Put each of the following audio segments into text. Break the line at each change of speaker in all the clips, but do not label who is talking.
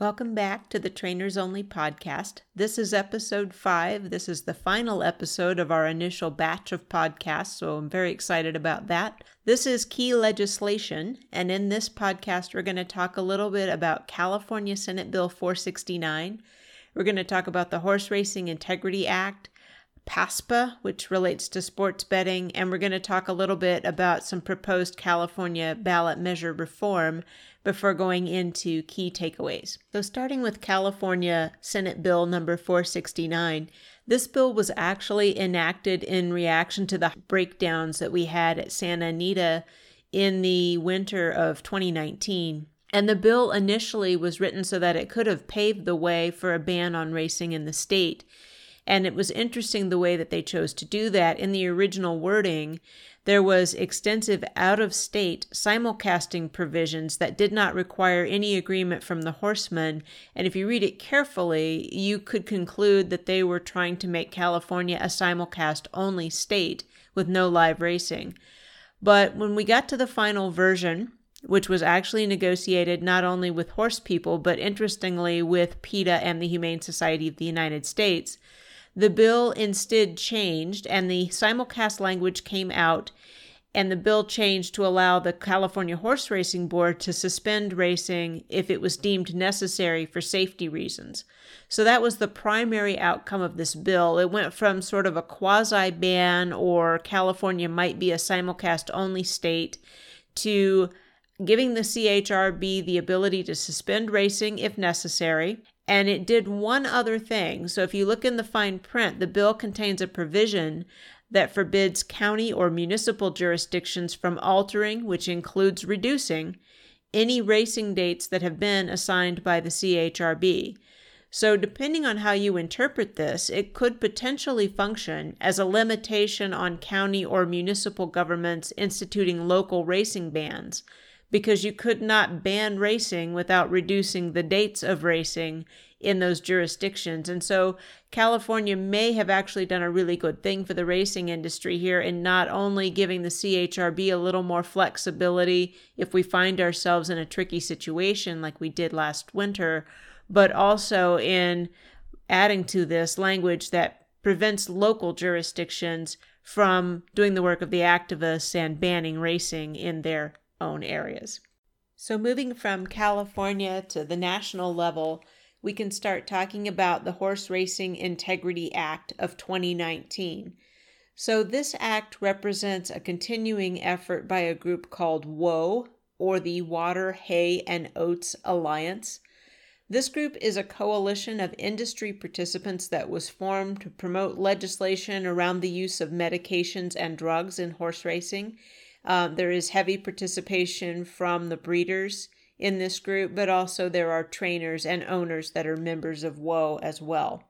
Welcome back to the Trainers Only podcast. This is episode five. This is the final episode of our initial batch of podcasts, so I'm very excited about that. This is key legislation, and in this podcast, we're going to talk a little bit about California Senate Bill 469. We're going to talk about the Horse Racing Integrity Act, PASPA, which relates to sports betting, and we're going to talk a little bit about some proposed California ballot measure reform before going into key takeaways. So, starting with California Senate Bill number 469, this bill was actually enacted in reaction to the breakdowns that we had at Santa Anita in the winter of 2019. And the bill initially was written so that it could have paved the way for a ban on racing in the state. And it was interesting the way that they chose to do that. In the original wording, there was extensive out of state simulcasting provisions that did not require any agreement from the horsemen. And if you read it carefully, you could conclude that they were trying to make California a simulcast only state with no live racing. But when we got to the final version, which was actually negotiated not only with horse people, but interestingly with PETA and the Humane Society of the United States, the bill instead changed, and the simulcast language came out, and the bill changed to allow the California Horse Racing Board to suspend racing if it was deemed necessary for safety reasons. So that was the primary outcome of this bill. It went from sort of a quasi ban or California might be a simulcast only state to giving the CHRB the ability to suspend racing if necessary and it did one other thing. So if you look in the fine print, the bill contains a provision that forbids county or municipal jurisdictions from altering, which includes reducing, any racing dates that have been assigned by the CHRB. So, depending on how you interpret this, it could potentially function as a limitation on county or municipal governments instituting local racing bans because you could not ban racing without reducing the dates of racing in those jurisdictions. And so California may have actually done a really good thing for the racing industry here in not only giving the CHRB a little more flexibility if we find ourselves in a tricky situation like we did last winter, but also in adding to this language that prevents local jurisdictions from doing the work of the activists and banning racing in their own areas. So, moving from California to the national level, we can start talking about the Horse Racing Integrity Act of 2019. So, this act represents a continuing effort by a group called WHOA, or the Water, Hay, and Oats Alliance. This group is a coalition of industry participants that was formed to promote legislation around the use of medications and drugs in horse racing um, there is heavy participation from the breeders in this group, but also there are trainers and owners that are members of WHOA as well.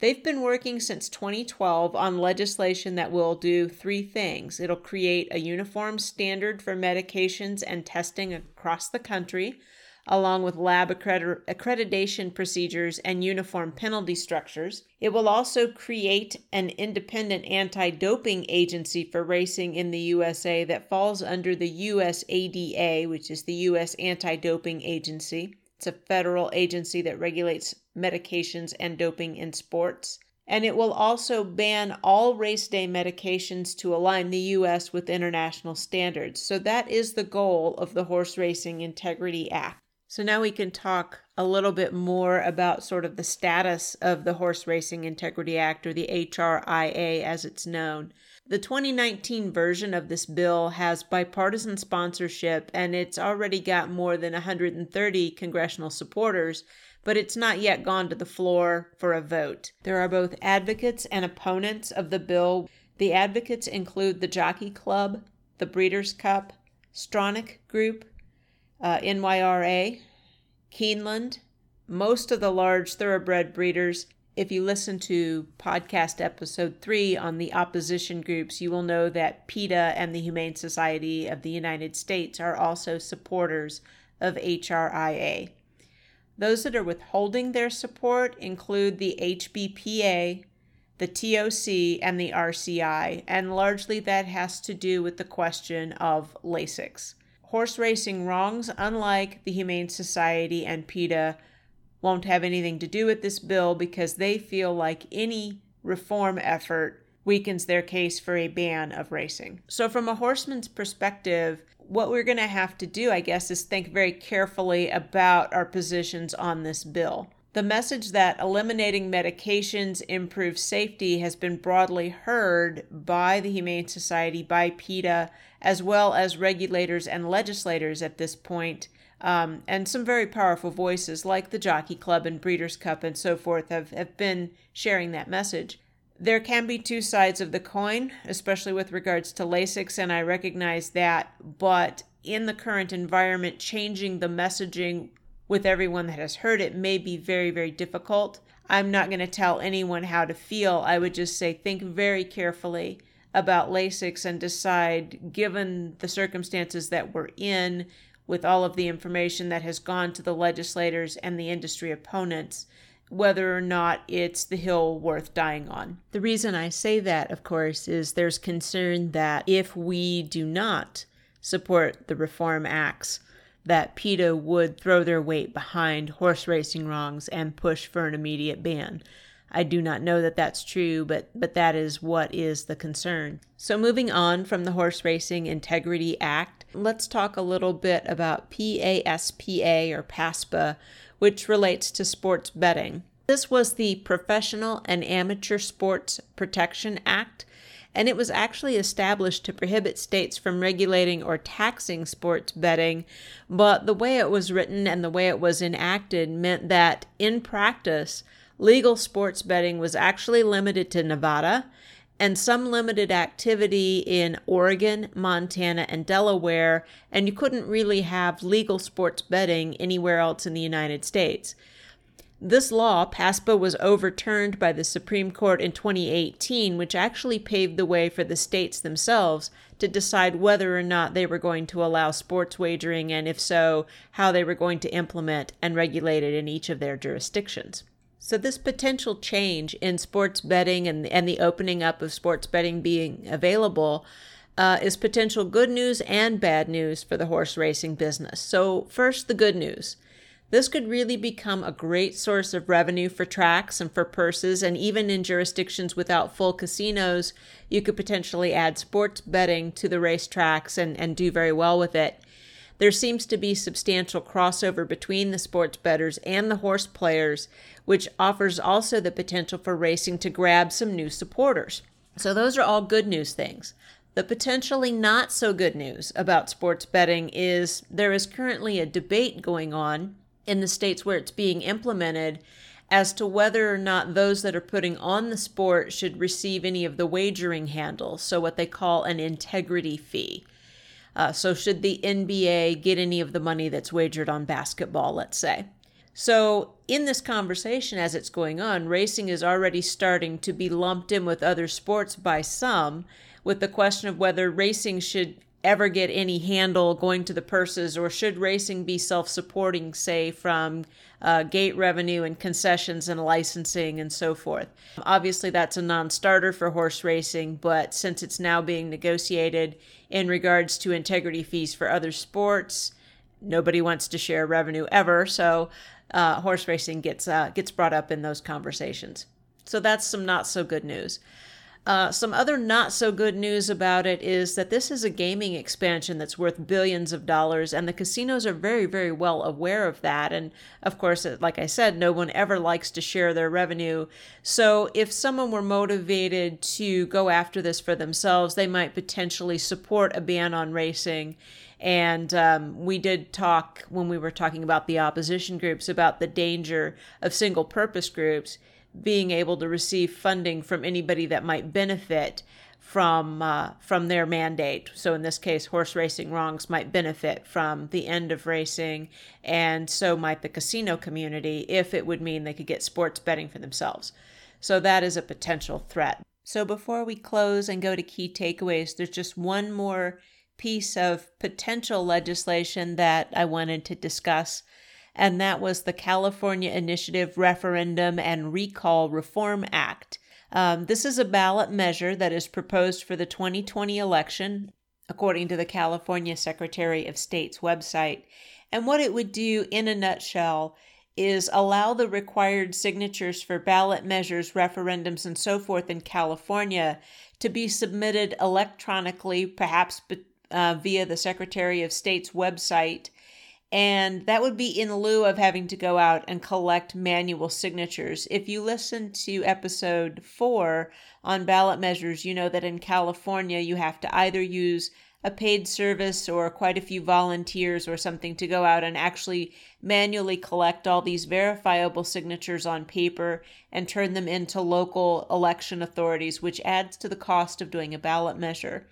They've been working since 2012 on legislation that will do three things. It'll create a uniform standard for medications and testing across the country along with lab accreditation procedures and uniform penalty structures. It will also create an independent anti doping agency for racing in the USA that falls under the USADA, which is the U.S. Anti Doping Agency. It's a federal agency that regulates medications and doping in sports. And it will also ban all race day medications to align the U.S. with international standards. So, that is the goal of the Horse Racing Integrity Act. So now we can talk a little bit more about sort of the status of the Horse Racing Integrity Act, or the HRIA as it's known. The 2019 version of this bill has bipartisan sponsorship and it's already got more than 130 congressional supporters, but it's not yet gone to the floor for a vote. There are both advocates and opponents of the bill. The advocates include the Jockey Club, the Breeders' Cup, Stronach Group, uh, NYRA, Keeneland, most of the large thoroughbred breeders. If you listen to podcast episode three on the opposition groups, you will know that PETA and the Humane Society of the United States are also supporters of HRIA. Those that are withholding their support include the HBPA, the TOC, and the RCI, and largely that has to do with the question of Lasix horse racing wrongs, unlike the Humane Society and PETA, won't have anything to do with this bill because they feel like any reform effort weakens their case for a ban of racing. So, from a horseman's perspective, what we're going to have to do, I guess, is think very carefully about our positions on this bill. The message that eliminating medications improves safety has been broadly heard by the Humane Society, by PETA, as well as regulators and legislators at this point. Um, and some very powerful voices like the Jockey Club and Breeders' Cup and so forth have, have been sharing that message. There can be two sides of the coin, especially with regards to Lasix, and I recognize that. But in the current environment, changing the messaging with everyone that has heard it may be very, very difficult. I'm not going to tell anyone how to feel. I would just say think very carefully about Lasix and decide, given the circumstances that we're in, with all of the information that has gone to the legislators and the industry opponents, whether or not it's the hill worth dying on. The reason I say that, of course, is there's concern that if we do not support the Reform Acts, that PETA would throw their weight behind horse racing wrongs and push for an immediate ban. I do not know that that's true, but but that is what is the concern. So moving on from the Horse Racing Integrity Act, let's talk a little bit about PASPA or PASPA, which relates to sports betting. This was the Professional and Amateur Sports Protection Act, and it was actually established to prohibit states from regulating or taxing sports betting. But the way it was written and the way it was enacted meant that in practice, legal sports betting was actually limited to Nevada and some limited activity in Oregon, Montana, and Delaware, and you couldn't really have legal sports betting anywhere else in the United States. This law, PASPA, was overturned by the Supreme Court in 2018, which actually paved the way for the states themselves to decide whether or not they were going to allow sports wagering, and if so, how they were going to implement and regulate it in each of their jurisdictions. So, this potential change in sports betting and, and the opening up of sports betting being available uh, is potential good news and bad news for the horse racing business. So, first, the good news. This could really become a great source of revenue for tracks and for purses, and even in jurisdictions without full casinos, you could potentially add sports betting to the racetracks and, and do very well with it. There seems to be substantial crossover between the sports bettors and the horse players, which offers also the potential for racing to grab some new supporters. So, those are all good news things. The potentially not so good news about sports betting is there is currently a debate going on in the states where it's being implemented as to whether or not those that are putting on the sport should receive any of the wagering handle, so what they call an integrity fee. Uh, so, should the NBA get any of the money that's wagered on basketball, let's say? So, in this conversation as it's going on, racing is already starting to be lumped in with other sports by some, with the question of whether racing should ever get any handle going to the purses, or should racing be self supporting, say, from uh, gate revenue and concessions and licensing and so forth? Obviously, that's a non starter for horse racing, but since it's now being negotiated in regards to integrity fees for other sports, nobody wants to share revenue ever. So, uh, horse racing gets uh, gets brought up in those conversations. So that's some not so good news. Uh, some other not so good news about it is that this is a gaming expansion that's worth billions of dollars, and the casinos are very, very well aware of that. And of course, like I said, no one ever likes to share their revenue. So if someone were motivated to go after this for themselves, they might potentially support a ban on racing. And um, we did talk when we were talking about the opposition groups about the danger of single purpose groups being able to receive funding from anybody that might benefit from uh, from their mandate. So in this case, horse racing wrongs might benefit from the end of racing, and so might the casino community if it would mean they could get sports betting for themselves. So that is a potential threat. So before we close and go to key takeaways, there's just one more piece of potential legislation that I wanted to discuss and that was the California Initiative Referendum and Recall Reform Act. Um, this is a ballot measure that is proposed for the 2020 election, according to the California Secretary of State's website. And what it would do in a nutshell is allow the required signatures for ballot measures, referendums, and so forth in California to be submitted electronically, perhaps uh, via the Secretary of State's website. And that would be in lieu of having to go out and collect manual signatures. If you listen to episode four on ballot measures, you know that in California you have to either use a paid service or quite a few volunteers or something to go out and actually manually collect all these verifiable signatures on paper and turn them into local election authorities, which adds to the cost of doing a ballot measure.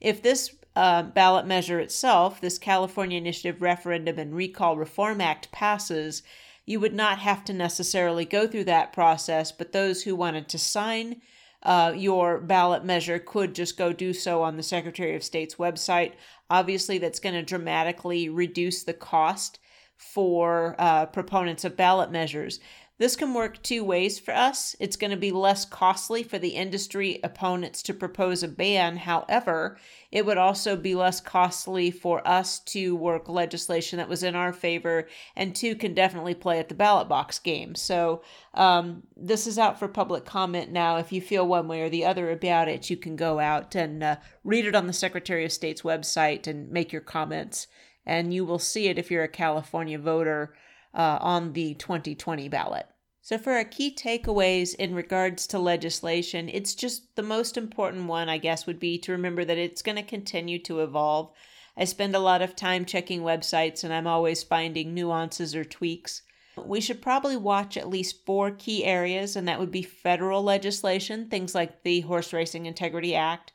If this uh, ballot measure itself, this California Initiative Referendum and Recall Reform Act passes, you would not have to necessarily go through that process, but those who wanted to sign uh, your ballot measure could just go do so on the Secretary of State's website. Obviously, that's going to dramatically reduce the cost for uh, proponents of ballot measures. This can work two ways for us. It's going to be less costly for the industry opponents to propose a ban. However, it would also be less costly for us to work legislation that was in our favor, and two can definitely play at the ballot box game. So, um, this is out for public comment now. If you feel one way or the other about it, you can go out and uh, read it on the Secretary of State's website and make your comments. And you will see it if you're a California voter uh, on the 2020 ballot. So, for our key takeaways in regards to legislation, it's just the most important one, I guess, would be to remember that it's going to continue to evolve. I spend a lot of time checking websites and I'm always finding nuances or tweaks. We should probably watch at least four key areas, and that would be federal legislation, things like the Horse Racing Integrity Act.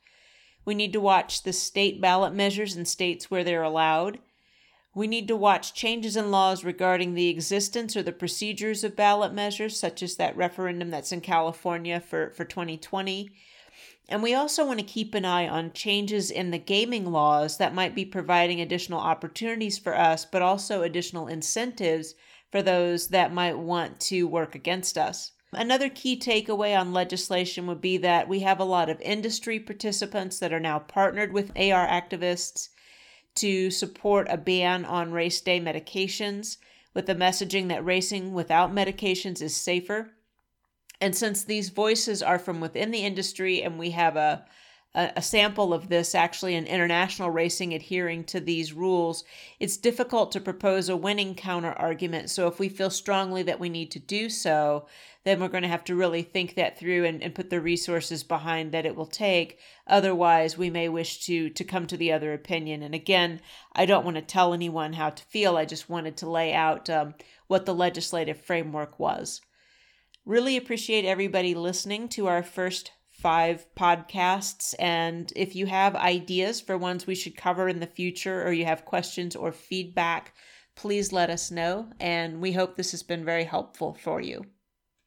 We need to watch the state ballot measures in states where they're allowed. We need to watch changes in laws regarding the existence or the procedures of ballot measures, such as that referendum that's in California for, for 2020. And we also want to keep an eye on changes in the gaming laws that might be providing additional opportunities for us, but also additional incentives for those that might want to work against us. Another key takeaway on legislation would be that we have a lot of industry participants that are now partnered with AR activists to support a ban on race day medications with the messaging that racing without medications is safer. And since these voices are from within the industry and we have a a, sample of this actually in international racing adhering to these rules, it's difficult to propose a winning counter argument. So, if we feel strongly that we need to do so, then we're going to have to really think that through and, and put the resources behind that it will take. Otherwise, we may wish to to come to the other opinion. And again, I don't want to tell anyone how to feel. I just wanted to lay out um, what the legislative framework was. Really appreciate everybody listening to our first five podcasts. And if you have ideas for ones we should cover in the future, or you have questions or feedback, please let us know. And we hope this has been very helpful for you.